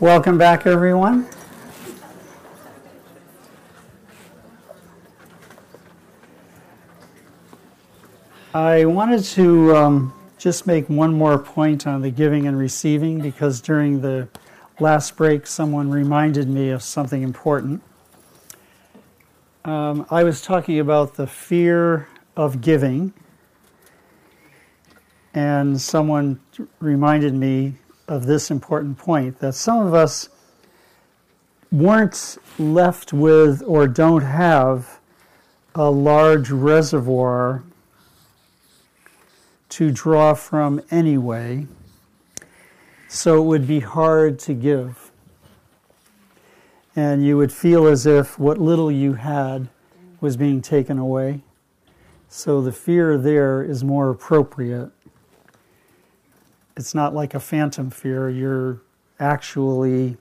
Welcome back, everyone. I wanted to um, just make one more point on the giving and receiving because during the last break, someone reminded me of something important. Um, I was talking about the fear of giving, and someone reminded me of this important point that some of us weren't left with or don't have a large reservoir to draw from anyway, so it would be hard to give. And you would feel as if what little you had was being taken away. So the fear there is more appropriate it's not like a phantom fear. You're actually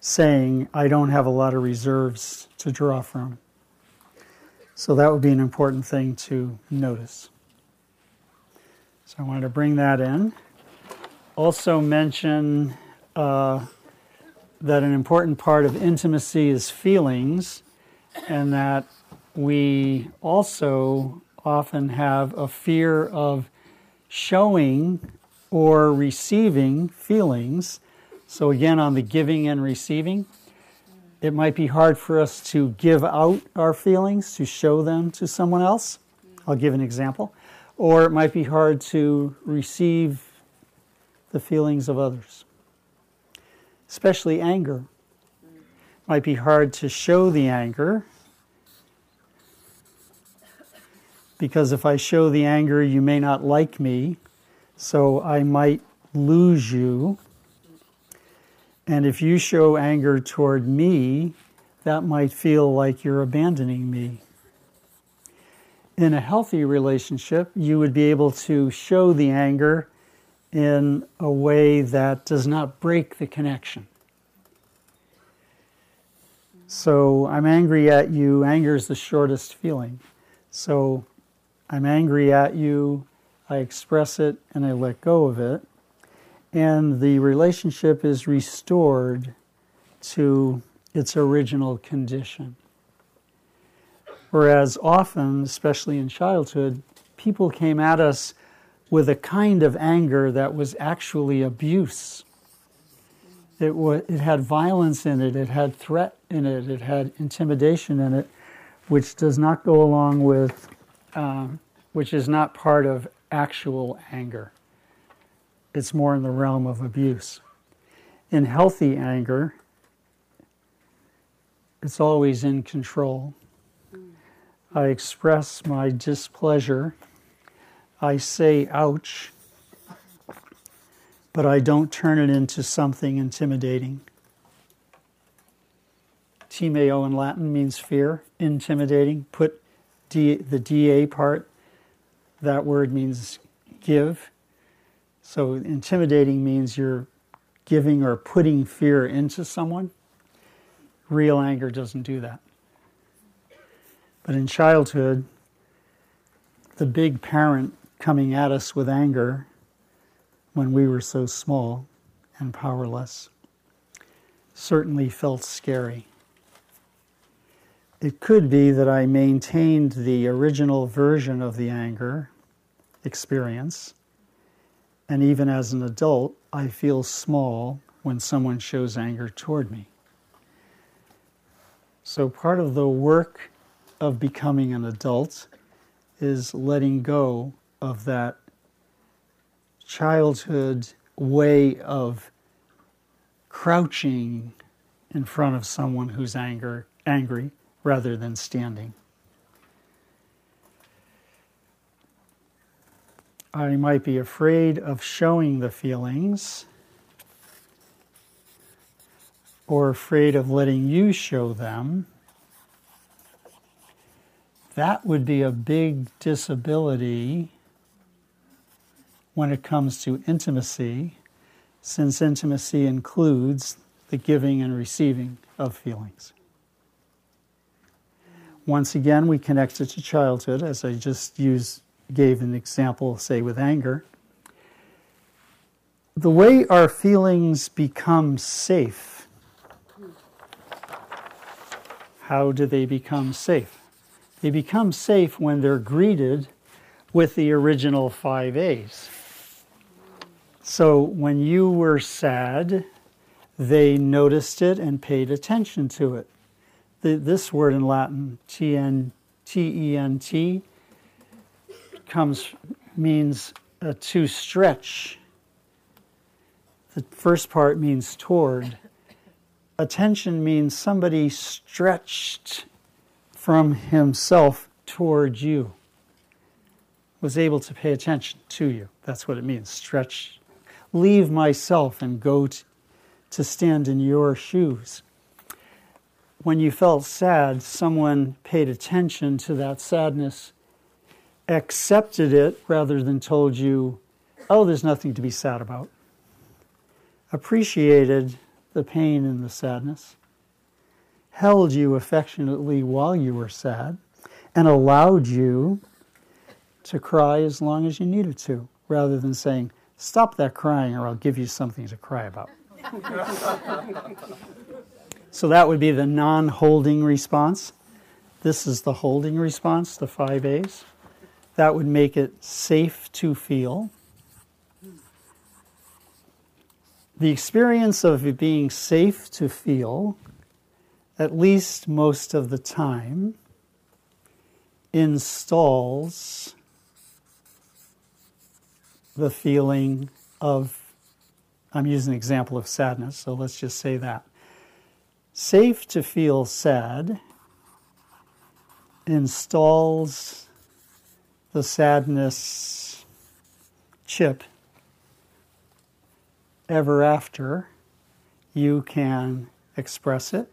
saying, I don't have a lot of reserves to draw from. So that would be an important thing to notice. So I wanted to bring that in. Also, mention uh, that an important part of intimacy is feelings, and that we also often have a fear of showing or receiving feelings. So, again, on the giving and receiving, it might be hard for us to give out our feelings, to show them to someone else. I'll give an example. Or it might be hard to receive the feelings of others, especially anger. It might be hard to show the anger because if I show the anger, you may not like me so I might lose you. And if you show anger toward me, that might feel like you're abandoning me. In a healthy relationship, you would be able to show the anger in a way that does not break the connection. So I'm angry at you. Anger is the shortest feeling. So I'm angry at you. I express it and I let go of it. And the relationship is restored to its original condition. Whereas often, especially in childhood, people came at us with a kind of anger that was actually abuse. It, was, it had violence in it, it had threat in it, it had intimidation in it, which does not go along with, um, which is not part of actual anger. It's more in the realm of abuse. In healthy anger, it's always in control. I express my displeasure. I say, ouch, but I don't turn it into something intimidating. Timeo in Latin means fear, intimidating. Put D, the DA part that word means give. So intimidating means you're giving or putting fear into someone. Real anger doesn't do that. But in childhood, the big parent coming at us with anger when we were so small and powerless certainly felt scary. It could be that I maintained the original version of the anger experience. And even as an adult, I feel small when someone shows anger toward me. So, part of the work of becoming an adult is letting go of that childhood way of crouching in front of someone who's anger, angry rather than standing. I might be afraid of showing the feelings or afraid of letting you show them. That would be a big disability when it comes to intimacy, since intimacy includes the giving and receiving of feelings. Once again, we connect it to childhood, as I just used gave an example, say, with anger. the way our feelings become safe. How do they become safe? They become safe when they're greeted with the original five A's. So when you were sad, they noticed it and paid attention to it. The, this word in Latin, T-N, T-E-N-T, comes means uh, to stretch. The first part means toward. Attention means somebody stretched from himself toward you, was able to pay attention to you. That's what it means, stretch. Leave myself and go to, to stand in your shoes. When you felt sad, someone paid attention to that sadness, accepted it rather than told you, oh, there's nothing to be sad about, appreciated the pain and the sadness, held you affectionately while you were sad, and allowed you to cry as long as you needed to, rather than saying, Stop that crying, or I'll give you something to cry about. so that would be the non holding response. This is the holding response, the five A's. That would make it safe to feel. The experience of it being safe to feel, at least most of the time, installs the feeling of, I'm using an example of sadness, so let's just say that. Safe to feel sad installs the sadness chip ever after you can express it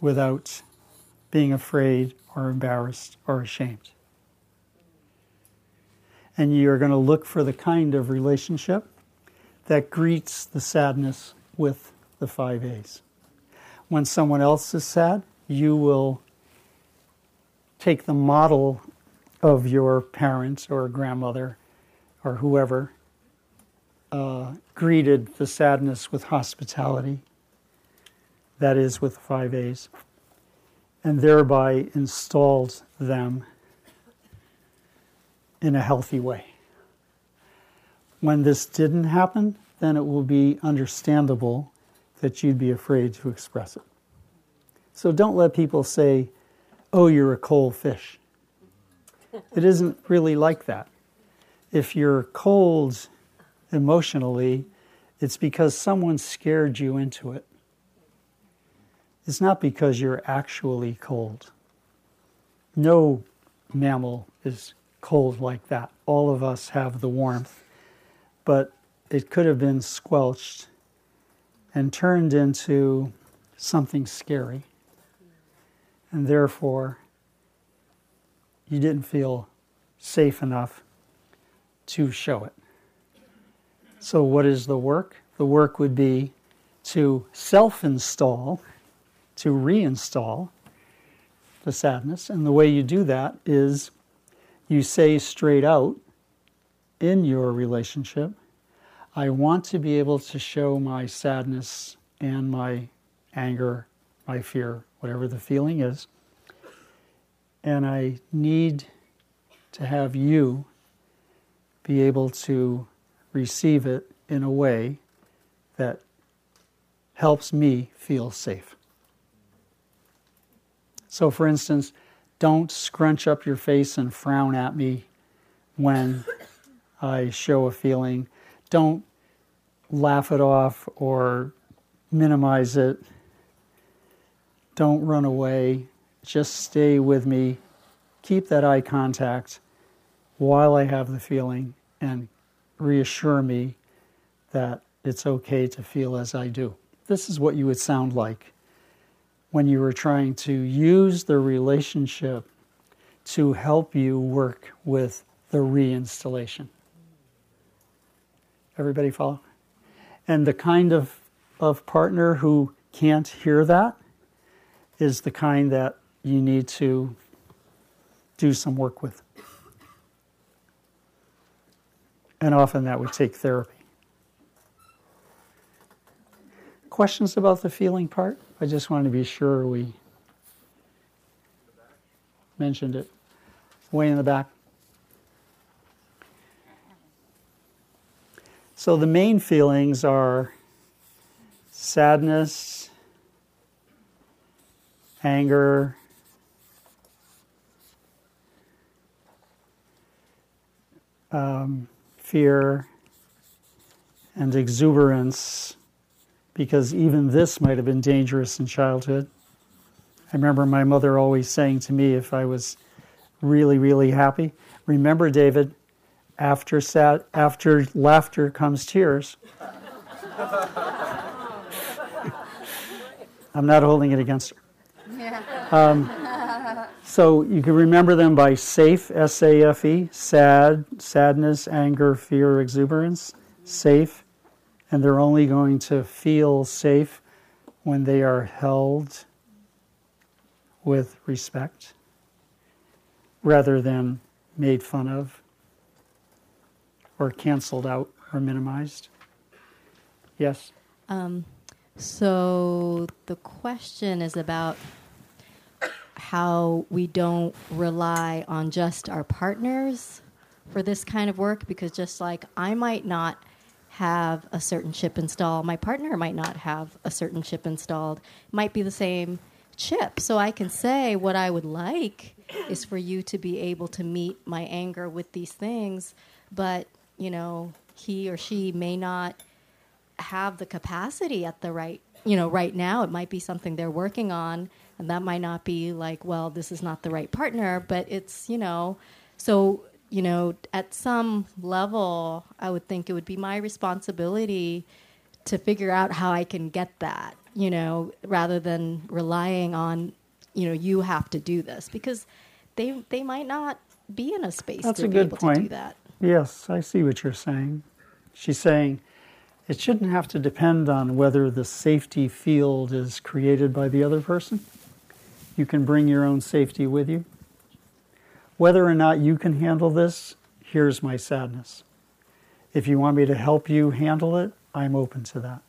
without being afraid or embarrassed or ashamed and you're going to look for the kind of relationship that greets the sadness with the five A's. When someone else is sad, you will take the model of your parents or grandmother or whoever uh, greeted the sadness with hospitality, that is, with the five A's, and thereby installed them in a healthy way. When this didn't happen, then it will be understandable that you'd be afraid to express it. So don't let people say, oh, you're a cold fish. It isn't really like that. If you're cold emotionally, it's because someone scared you into it. It's not because you're actually cold. No mammal is cold like that. All of us have the warmth, but it could have been squelched and turned into something scary. And therefore, you didn't feel safe enough to show it. So, what is the work? The work would be to self install, to reinstall the sadness. And the way you do that is you say straight out in your relationship, I want to be able to show my sadness and my anger, my fear, whatever the feeling is. And I need to have you be able to receive it in a way that helps me feel safe. So, for instance, don't scrunch up your face and frown at me when I show a feeling. Don't laugh it off or minimize it. Don't run away. Just stay with me. Keep that eye contact while I have the feeling and reassure me that it's okay to feel as I do. This is what you would sound like when you were trying to use the relationship to help you work with the reinstallation. Everybody follow? And the kind of, of partner who can't hear that is the kind that you need to do some work with. And often that would take therapy. Questions about the feeling part? I just wanted to be sure we mentioned it. Way in the back. So the main feelings are sadness, anger, um, fear, and exuberance, because even this might have been dangerous in childhood. I remember my mother always saying to me if I was really, really happy, remember, David, after, sad, after laughter comes tears. I'm not holding it against her. Um, so you can remember them by safe, S A F E, sad, sadness, anger, fear, exuberance, safe. And they're only going to feel safe when they are held with respect rather than made fun of or canceled out or minimized. Yes? Um, so the question is about how we don't rely on just our partners for this kind of work because just like I might not have a certain chip installed, my partner might not have a certain chip installed. It might be the same chip. So I can say what I would like is for you to be able to meet my anger with these things, but you know, he or she may not have the capacity at the right, you know, right now. It might be something they're working on, and that might not be like, well, this is not the right partner, but it's, you know, so, you know, at some level, I would think it would be my responsibility to figure out how I can get that, you know, rather than relying on, you know, you have to do this because they they might not be in a space That's to a be good able point. to do that. Yes, I see what you're saying. She's saying it shouldn't have to depend on whether the safety field is created by the other person. You can bring your own safety with you. Whether or not you can handle this, here's my sadness. If you want me to help you handle it, I'm open to that.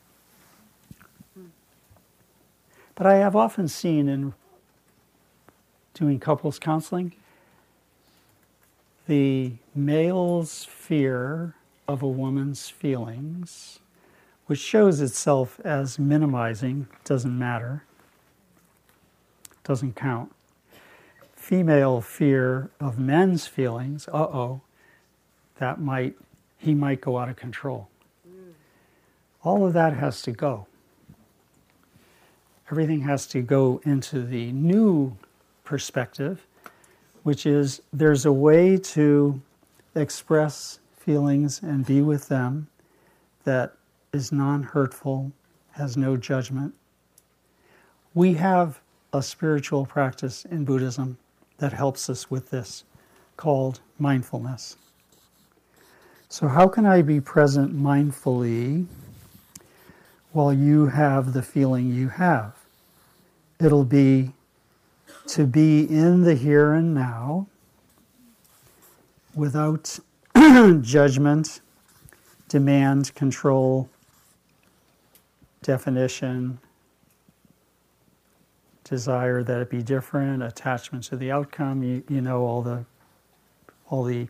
But I have often seen in doing couples counseling the male's fear of a woman's feelings, which shows itself as minimizing, doesn't matter, doesn't count. Female fear of men's feelings, uh oh, that might, he might go out of control. All of that has to go. Everything has to go into the new perspective which is there's a way to express feelings and be with them that is non hurtful, has no judgment. We have a spiritual practice in Buddhism that helps us with this called mindfulness. So, how can I be present mindfully while you have the feeling you have? It'll be to be in the here and now without judgment, demand, control, definition, desire that it be different, attachment to the outcome. You, you know all the all the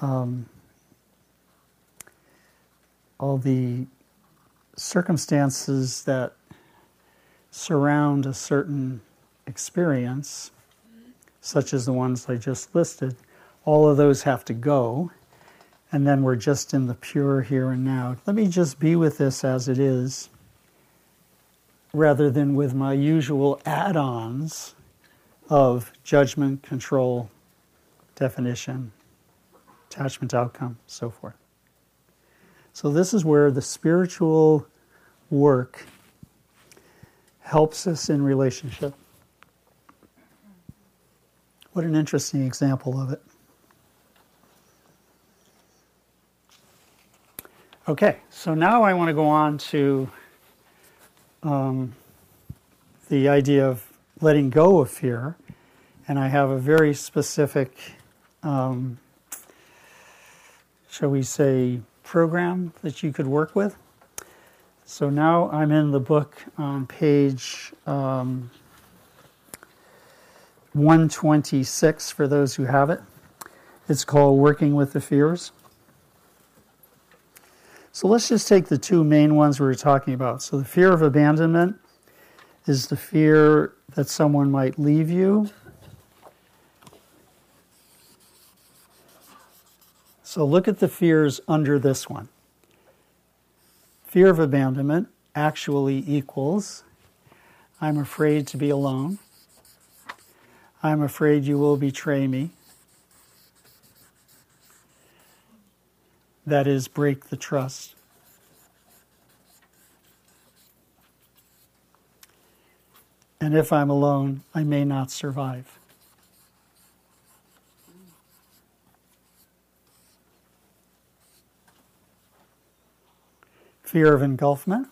um, all the circumstances that surround a certain experience, such as the ones I just listed, all of those have to go. And then we're just in the pure here and now. Let me just be with this as it is, rather than with my usual add ons of judgment, control, definition, attachment outcome, so forth. So, this is where the spiritual work helps us in relationship. What an interesting example of it. Okay, so now I want to go on to um, the idea of letting go of fear, and I have a very specific um, shall we say, program that you could work with. So now I'm in the book on page um, 126 for those who have it. It's called Working with the Fears. So let's just take the two main ones we were talking about. So the fear of abandonment is the fear that someone might leave you. So look at the fears under this one. Fear of abandonment actually equals I'm afraid to be alone. I'm afraid you will betray me. That is, break the trust. And if I'm alone, I may not survive. Fear of engulfment.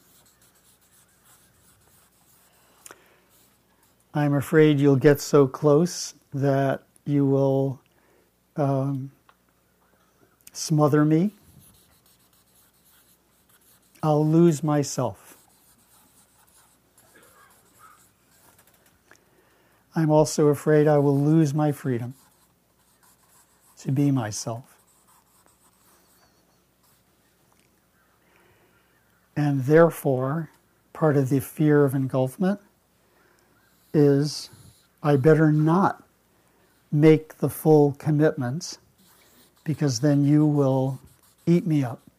I'm afraid you'll get so close that you will um, smother me. I'll lose myself. I'm also afraid I will lose my freedom to be myself. And therefore, part of the fear of engulfment is I better not make the full commitments because then you will eat me up.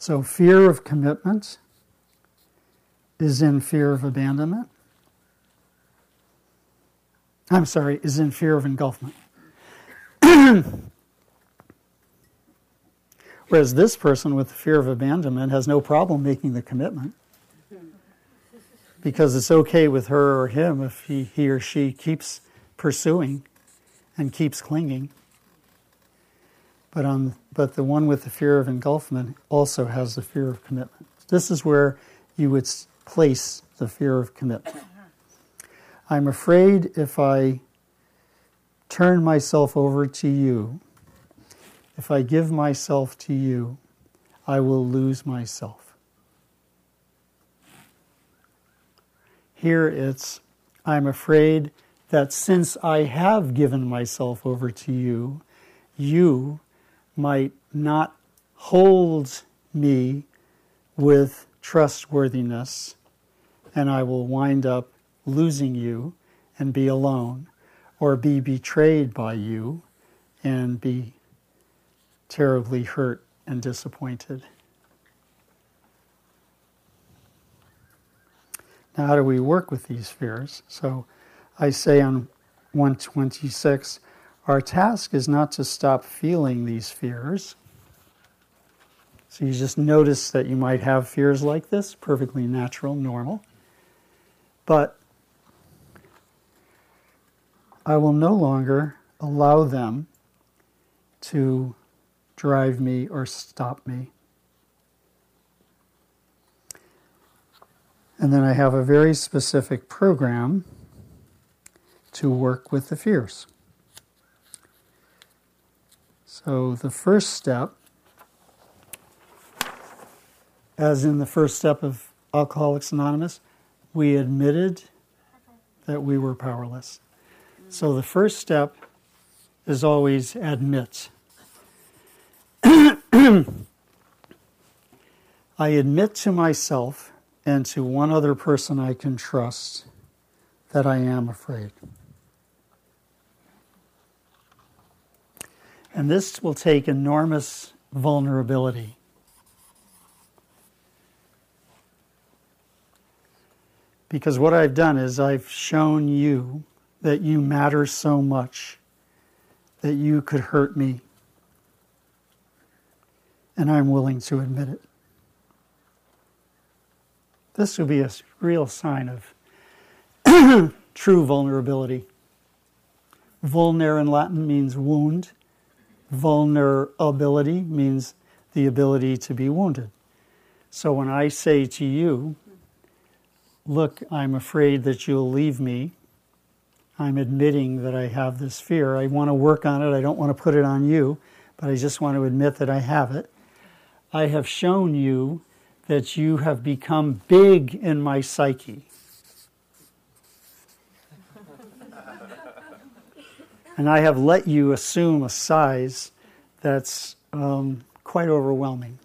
So, fear of commitment is in fear of abandonment. I'm sorry, is in fear of engulfment. Whereas this person with the fear of abandonment has no problem making the commitment because it's okay with her or him if he, he or she keeps pursuing and keeps clinging. But, on, but the one with the fear of engulfment also has the fear of commitment. This is where you would place the fear of commitment. I'm afraid if I turn myself over to you, if I give myself to you, I will lose myself. Here it's, I'm afraid that since I have given myself over to you, you might not hold me with trustworthiness, and I will wind up losing you and be alone, or be betrayed by you and be terribly hurt and disappointed. Now, how do we work with these fears? So I say on 126 our task is not to stop feeling these fears. So you just notice that you might have fears like this, perfectly natural, normal. But I will no longer allow them to drive me or stop me. And then I have a very specific program to work with the fears. So the first step, as in the first step of Alcoholics Anonymous, we admitted that we were powerless. So the first step is always admit. I admit to myself and to one other person I can trust that I am afraid. And this will take enormous vulnerability. Because what I've done is I've shown you that you matter so much that you could hurt me. And I'm willing to admit it. This would be a real sign of true vulnerability. Vulner in Latin means wound. Vulnerability means the ability to be wounded. So when I say to you, Look, I'm afraid that you'll leave me, I'm admitting that I have this fear. I want to work on it. I don't want to put it on you, but I just want to admit that I have it. I have shown you that you have become big in my psyche. And I have let you assume a size that's um, quite overwhelming.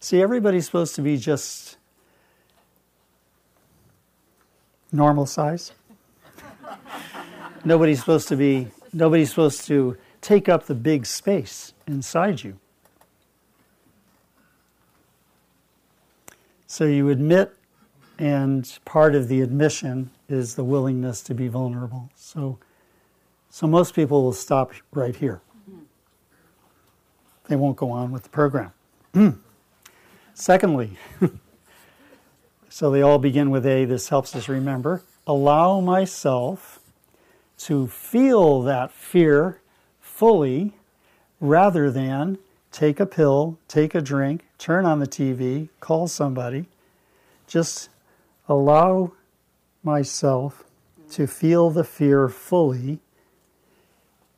See, everybody's supposed to be just normal size. nobody's supposed to be nobody's supposed to take up the big space inside you. So you admit and part of the admission is the willingness to be vulnerable. So so most people will stop right here. They won't go on with the program. Secondly, so they all begin with A, this helps us remember. Allow myself to feel that fear fully rather than take a pill, take a drink, turn on the TV, call somebody. Just allow myself to feel the fear fully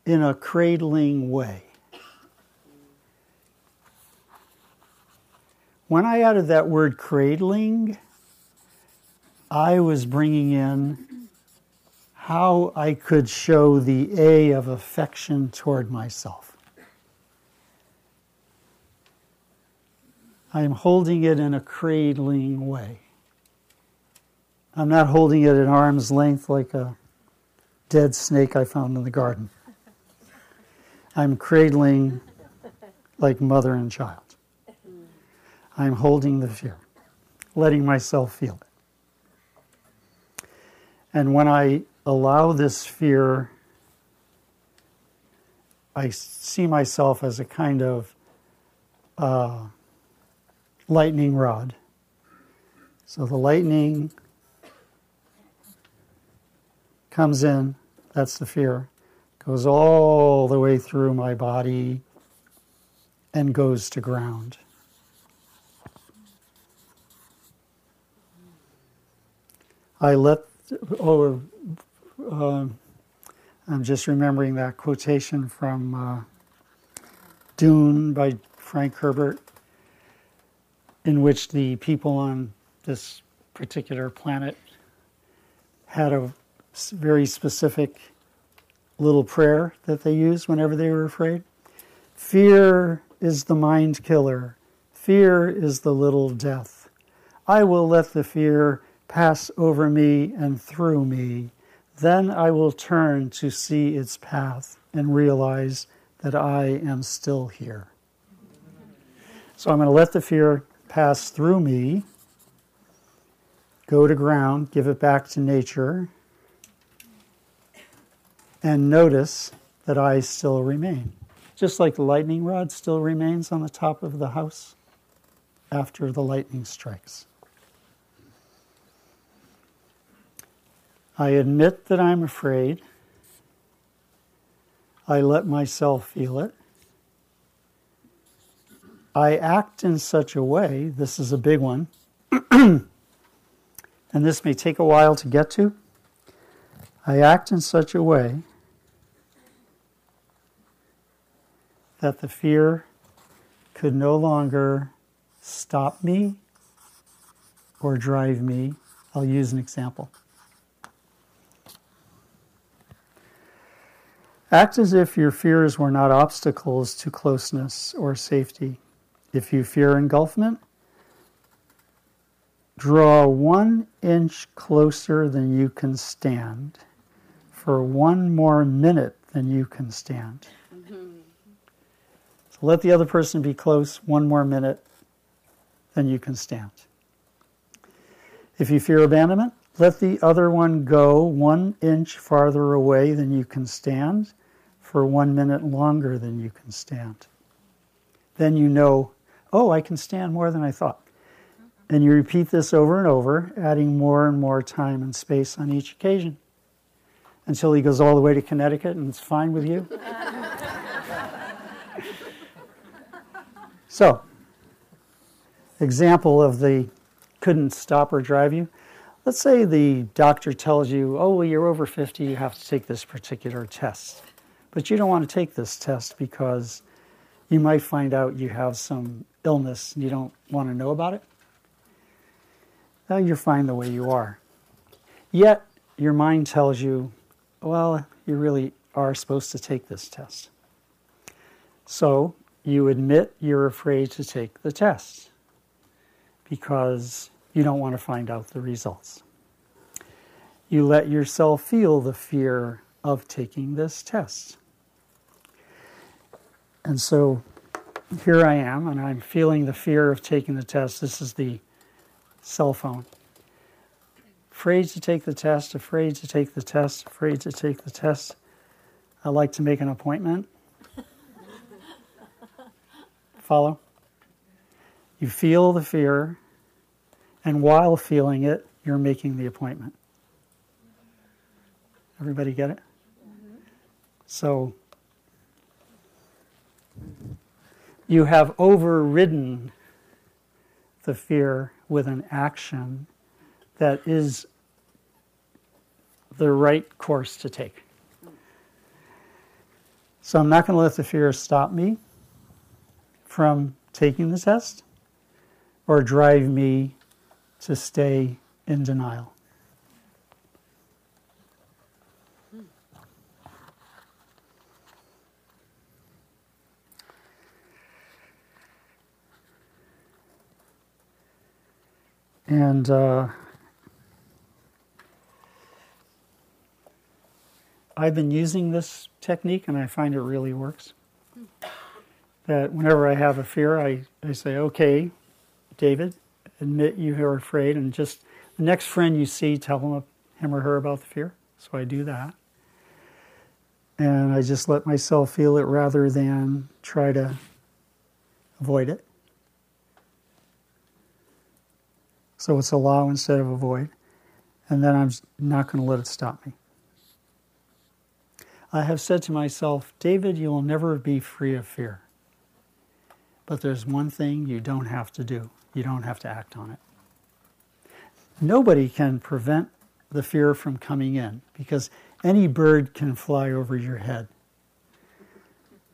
in a cradling way. When I added that word cradling, I was bringing in how I could show the A of affection toward myself. I am holding it in a cradling way. I'm not holding it at arm's length like a dead snake I found in the garden. I'm cradling like mother and child. I'm holding the fear, letting myself feel it. And when I allow this fear, I see myself as a kind of uh, lightning rod. So the lightning comes in, that's the fear goes all the way through my body and goes to ground. I let, oh, uh, I'm just remembering that quotation from uh, Dune by Frank Herbert, in which the people on this particular planet had a very specific little prayer that they used whenever they were afraid. Fear is the mind killer. Fear is the little death. I will let the fear pass over me and through me. Then I will turn to see its path and realize that I am still here. So I'm going to let the fear pass through me, go to ground, give it back to nature, and notice that I still remain. Just like the lightning rod still remains on the top of the house after the lightning strikes. I admit that I'm afraid. I let myself feel it. I act in such a way, this is a big one, and this may take a while to get to. I act in such a way that the fear could no longer stop me or drive me. I'll use an example. Act as if your fears were not obstacles to closeness or safety. If you fear engulfment, draw one inch closer than you can stand for one more minute than you can stand. Let the other person be close one more minute, then you can stand. If you fear abandonment, let the other one go one inch farther away than you can stand for one minute longer than you can stand. Then you know, oh, I can stand more than I thought. And you repeat this over and over, adding more and more time and space on each occasion until he goes all the way to Connecticut and it's fine with you. So, example of the couldn't stop or drive you. Let's say the doctor tells you, oh, well, you're over 50, you have to take this particular test. But you don't want to take this test because you might find out you have some illness and you don't want to know about it. Now you're fine the way you are. Yet your mind tells you, well, you really are supposed to take this test. So you admit you're afraid to take the test because you don't want to find out the results. You let yourself feel the fear of taking this test. And so here I am, and I'm feeling the fear of taking the test. This is the cell phone. Afraid to take the test, afraid to take the test, afraid to take the test. I like to make an appointment. Follow? You feel the fear, and while feeling it, you're making the appointment. Everybody get it? Mm-hmm. So you have overridden the fear with an action that is the right course to take. So I'm not going to let the fear stop me from taking the test or drive me to stay in denial. And uh, I've been using this technique and I find it really works. That whenever I have a fear, I, I say, okay, David, admit you are afraid, and just the next friend you see, tell him, him or her about the fear. So I do that. And I just let myself feel it rather than try to avoid it. So it's allow instead of avoid. And then I'm not going to let it stop me. I have said to myself, David, you will never be free of fear. But there's one thing you don't have to do you don't have to act on it. Nobody can prevent the fear from coming in because any bird can fly over your head.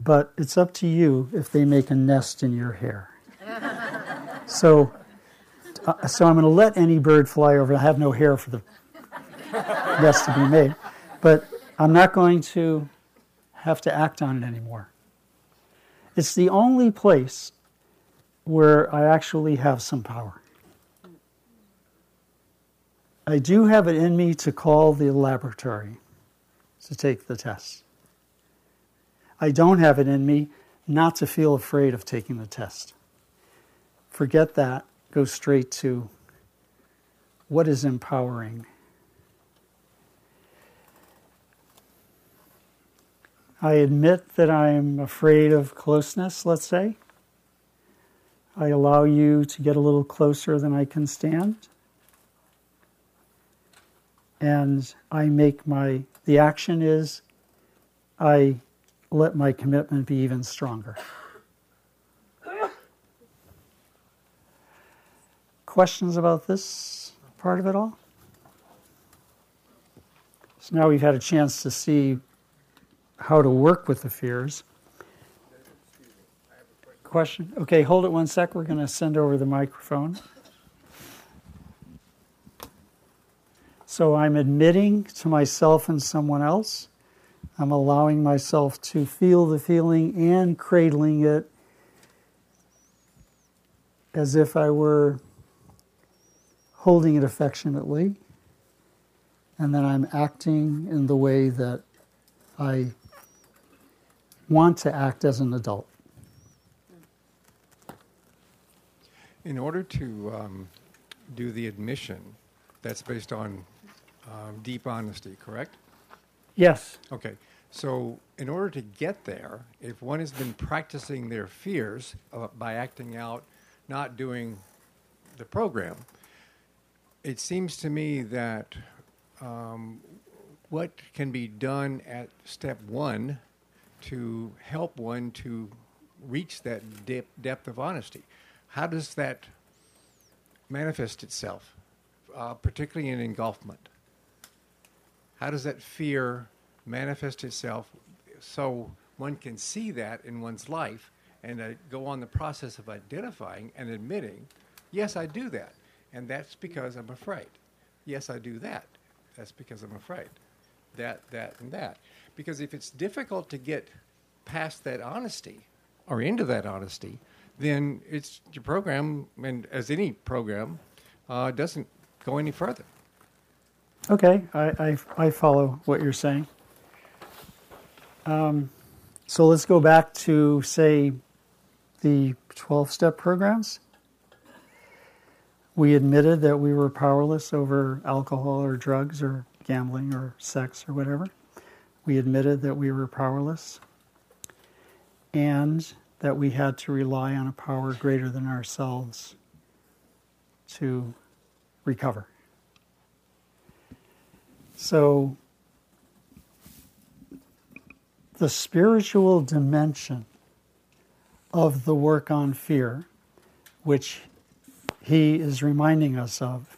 But it's up to you if they make a nest in your hair. so uh, so I'm going to let any bird fly over. I have no hair for the nest to be made, but I'm not going to have to act on it anymore. It's the only place where I actually have some power. I do have it in me to call the laboratory to take the test. I don't have it in me not to feel afraid of taking the test. Forget that go straight to what is empowering. I admit that I'm afraid of closeness, let's say. I allow you to get a little closer than I can stand. And I make my, the action is I let my commitment be even stronger. questions about this part of it all? So now we've had a chance to see how to work with the fears. Question? Okay, hold it one sec. We're going to send over the microphone. So I'm admitting to myself and someone else. I'm allowing myself to feel the feeling and cradling it as if I were holding it affectionately, and then I'm acting in the way that I want to act as an adult. In order to um, do the admission, that's based on um, deep honesty, correct? Yes. Okay. So, in order to get there, if one has been practicing their fears uh, by acting out, not doing the program, it seems to me that um, what can be done at step one to help one to reach that depth of honesty? How does that manifest itself, uh, particularly in engulfment? How does that fear manifest itself so one can see that in one's life and uh, go on the process of identifying and admitting, yes, I do that. And that's because I'm afraid. Yes, I do that. That's because I'm afraid. That, that, and that. Because if it's difficult to get past that honesty or into that honesty, then it's your program, and as any program, uh, doesn't go any further. Okay, I, I, I follow what you're saying. Um, so let's go back to, say, the 12 step programs. We admitted that we were powerless over alcohol or drugs or gambling or sex or whatever. We admitted that we were powerless and that we had to rely on a power greater than ourselves to recover. So, the spiritual dimension of the work on fear, which he is reminding us of,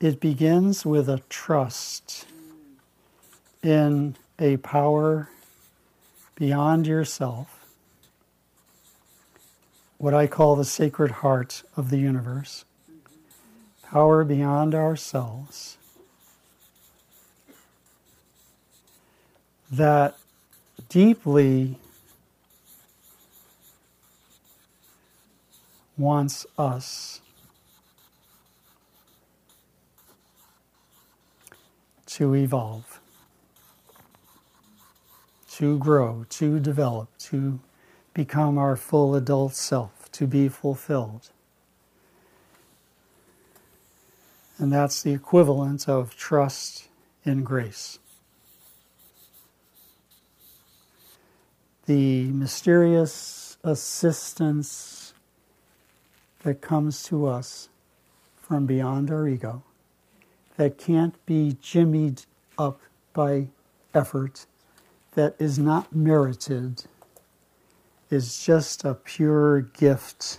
it begins with a trust in a power beyond yourself, what I call the sacred heart of the universe, power beyond ourselves, that deeply wants us to evolve, to grow, to develop, to become our full adult self, to be fulfilled. And that's the equivalent of trust in grace. The mysterious assistance that comes to us from beyond our ego that can't be jimmied up by effort, that is not merited, is just a pure gift.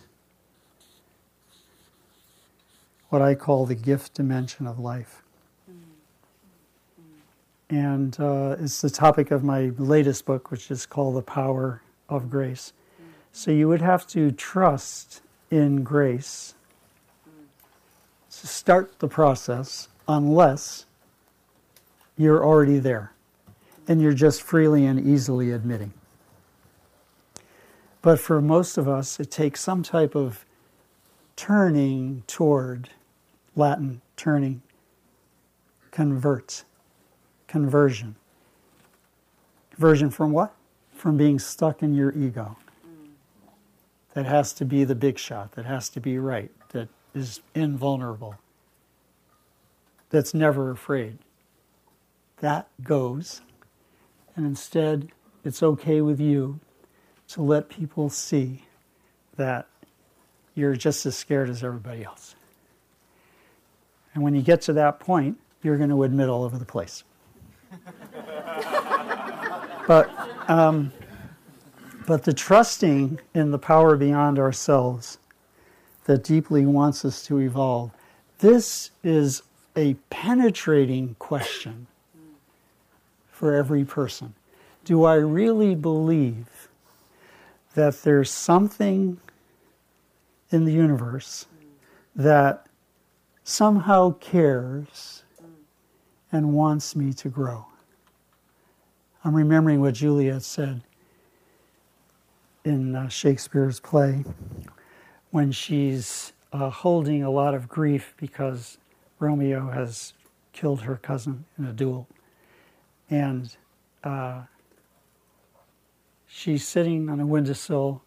What I call the gift dimension of life. And uh, it's the topic of my latest book, which is called The Power of Grace. So you would have to trust in grace to start the process unless you're already there and you're just freely and easily admitting. But for most of us, it takes some type of turning toward Latin turning, convert, conversion. Conversion from what? From being stuck in your ego. That has to be the big shot, that has to be right, that is invulnerable that's never afraid. That goes. And instead, it's okay with you to let people see that you're just as scared as everybody else. And when you get to that point, you're going to admit all over the place. but, um, but the trusting in the power beyond ourselves that deeply wants us to evolve, this is a penetrating question for every person. Do I really believe that there's something in the universe that somehow cares and wants me to grow? I'm remembering what Juliet said in uh, Shakespeare's play when she's uh, holding a lot of grief because Romeo has killed her cousin in a duel. And uh, she's sitting on a windowsill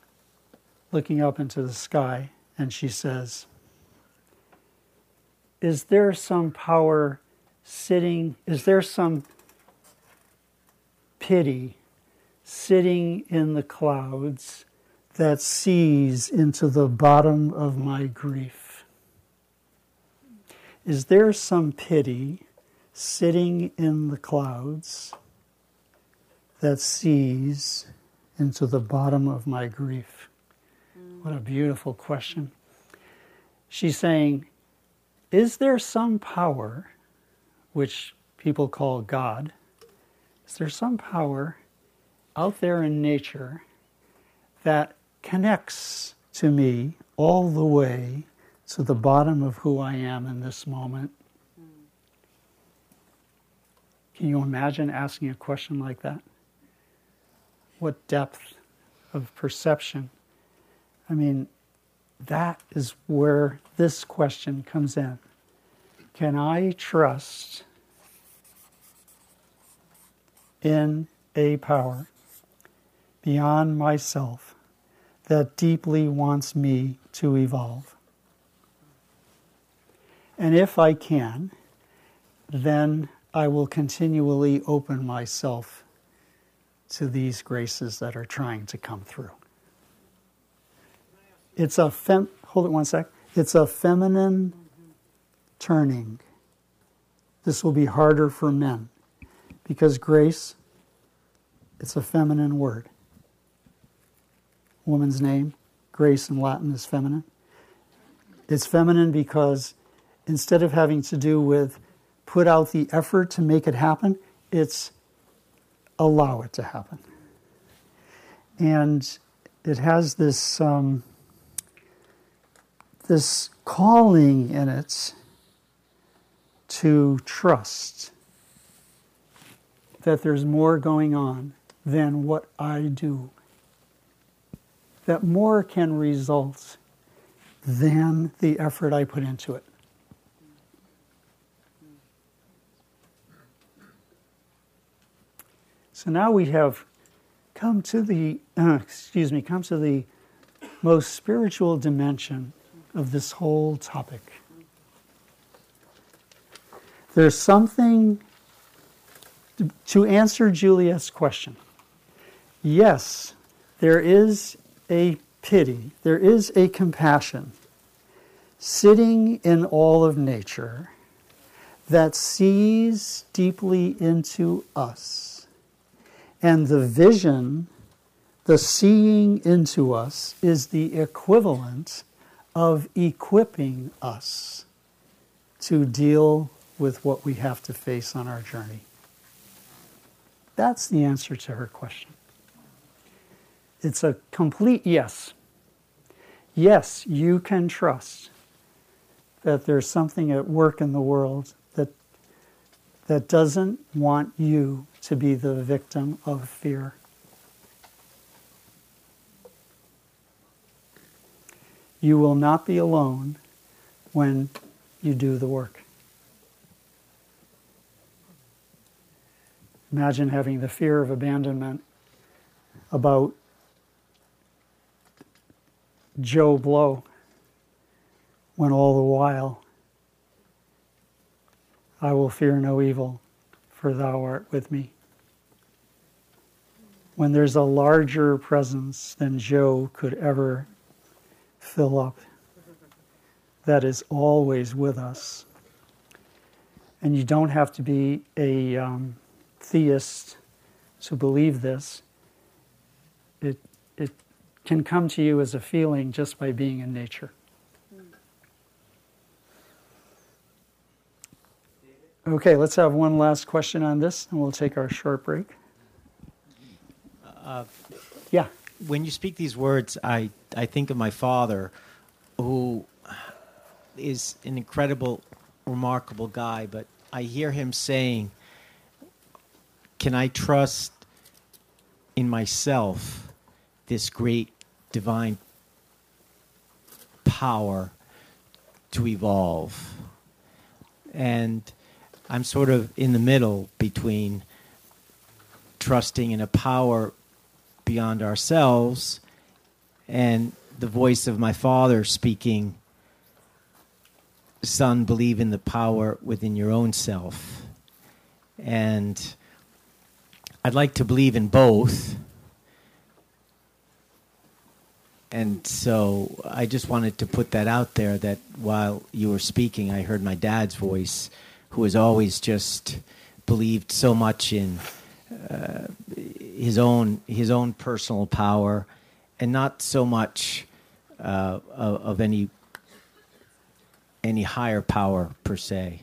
looking up into the sky, and she says, Is there some power sitting, is there some pity sitting in the clouds that sees into the bottom of my grief? Is there some pity sitting in the clouds that sees into the bottom of my grief? What a beautiful question. she's saying, Is there some power, which people call God, is there some power out there in nature that connects to me all the way to the bottom of who I am in this moment? Can you imagine asking a question like that? What depth of perception? I mean, that is where this question comes in. Can I trust in a power beyond myself that deeply wants me to evolve? And if I can, then I will continually open myself to these graces that are trying to come through. It's a fem hold it one sec. It's a feminine turning. This will be harder for men because grace it's a feminine word. Woman's name, grace in Latin is feminine. It's feminine because instead of having to do with put out the effort to make it happen, it's allow it to happen. And it has this um, this calling in it to trust that there's more going on than what I do. That more can result than the effort I put into it. So now we have come to the, uh, excuse me, come to the most spiritual dimension of this whole topic. There's something to answer Juliet's question. Yes, there is a pity, there is a compassion sitting in all of nature that sees deeply into us and the vision, the seeing into us, is the equivalent of equipping us to deal with what we have to face on our journey. That's the answer to her question. It's a complete yes. Yes, you can trust that there's something at work in the world that, doesn't want you to be the victim of fear. You will not be alone when you do the work. Imagine having the fear of abandonment about Joe Blow when all the while I will fear no evil for thou art with me. When there's a larger presence than Joe could ever fill up, that is always with us. And you don't have to be a um, theist to believe this. It, it can come to you as a feeling just by being in nature. Okay, let's have one last question on this, and we'll take our short break. Uh, yeah. When you speak these words, I, I think of my father, who is an incredible, remarkable guy, but I hear him saying, Can I trust in myself this great divine power to evolve? And I'm sort of in the middle between trusting in a power beyond ourselves and the voice of my father speaking, Son, believe in the power within your own self. And I'd like to believe in both. And so I just wanted to put that out there that while you were speaking, I heard my dad's voice who has always just believed so much in uh, his own his own personal power, and not so much uh, of, of, any any higher power per se.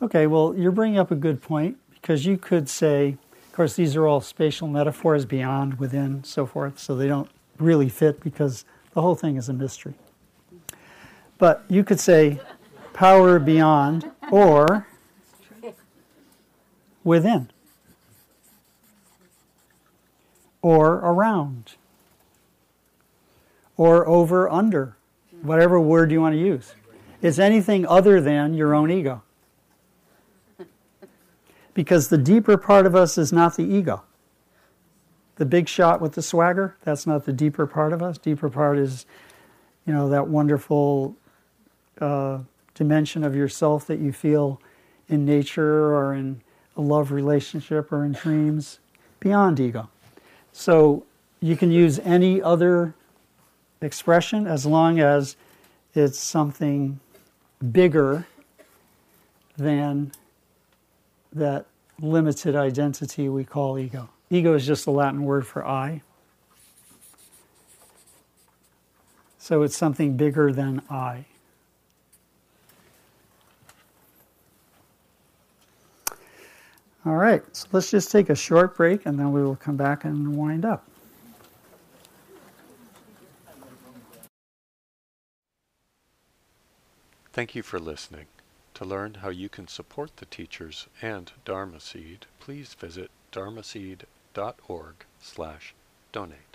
Okay, well, you're bringing up a good point because you could say, of course, these are all spatial metaphors beyond, within, so forth, so they don't really fit because the whole thing is a mystery. But you could say power beyond or within or around or over under, whatever word you want to use. It's anything other than your own ego. Because the deeper part of us is not the ego. The big shot with the swagger, that's not the deeper part of us. Deeper part is, you know, that wonderful uh, dimension of yourself that you feel in nature or in a love relationship or in dreams beyond ego. So you can use any other expression as long as it's something bigger than that limited identity we call ego. Ego is just a Latin word for I. So it's something bigger than I. All right, so let's just take a short break and then we will come back and wind up. Thank you for listening. To learn how you can support the teachers and Dharma Seed, please visit dharmaseed.org slash donate.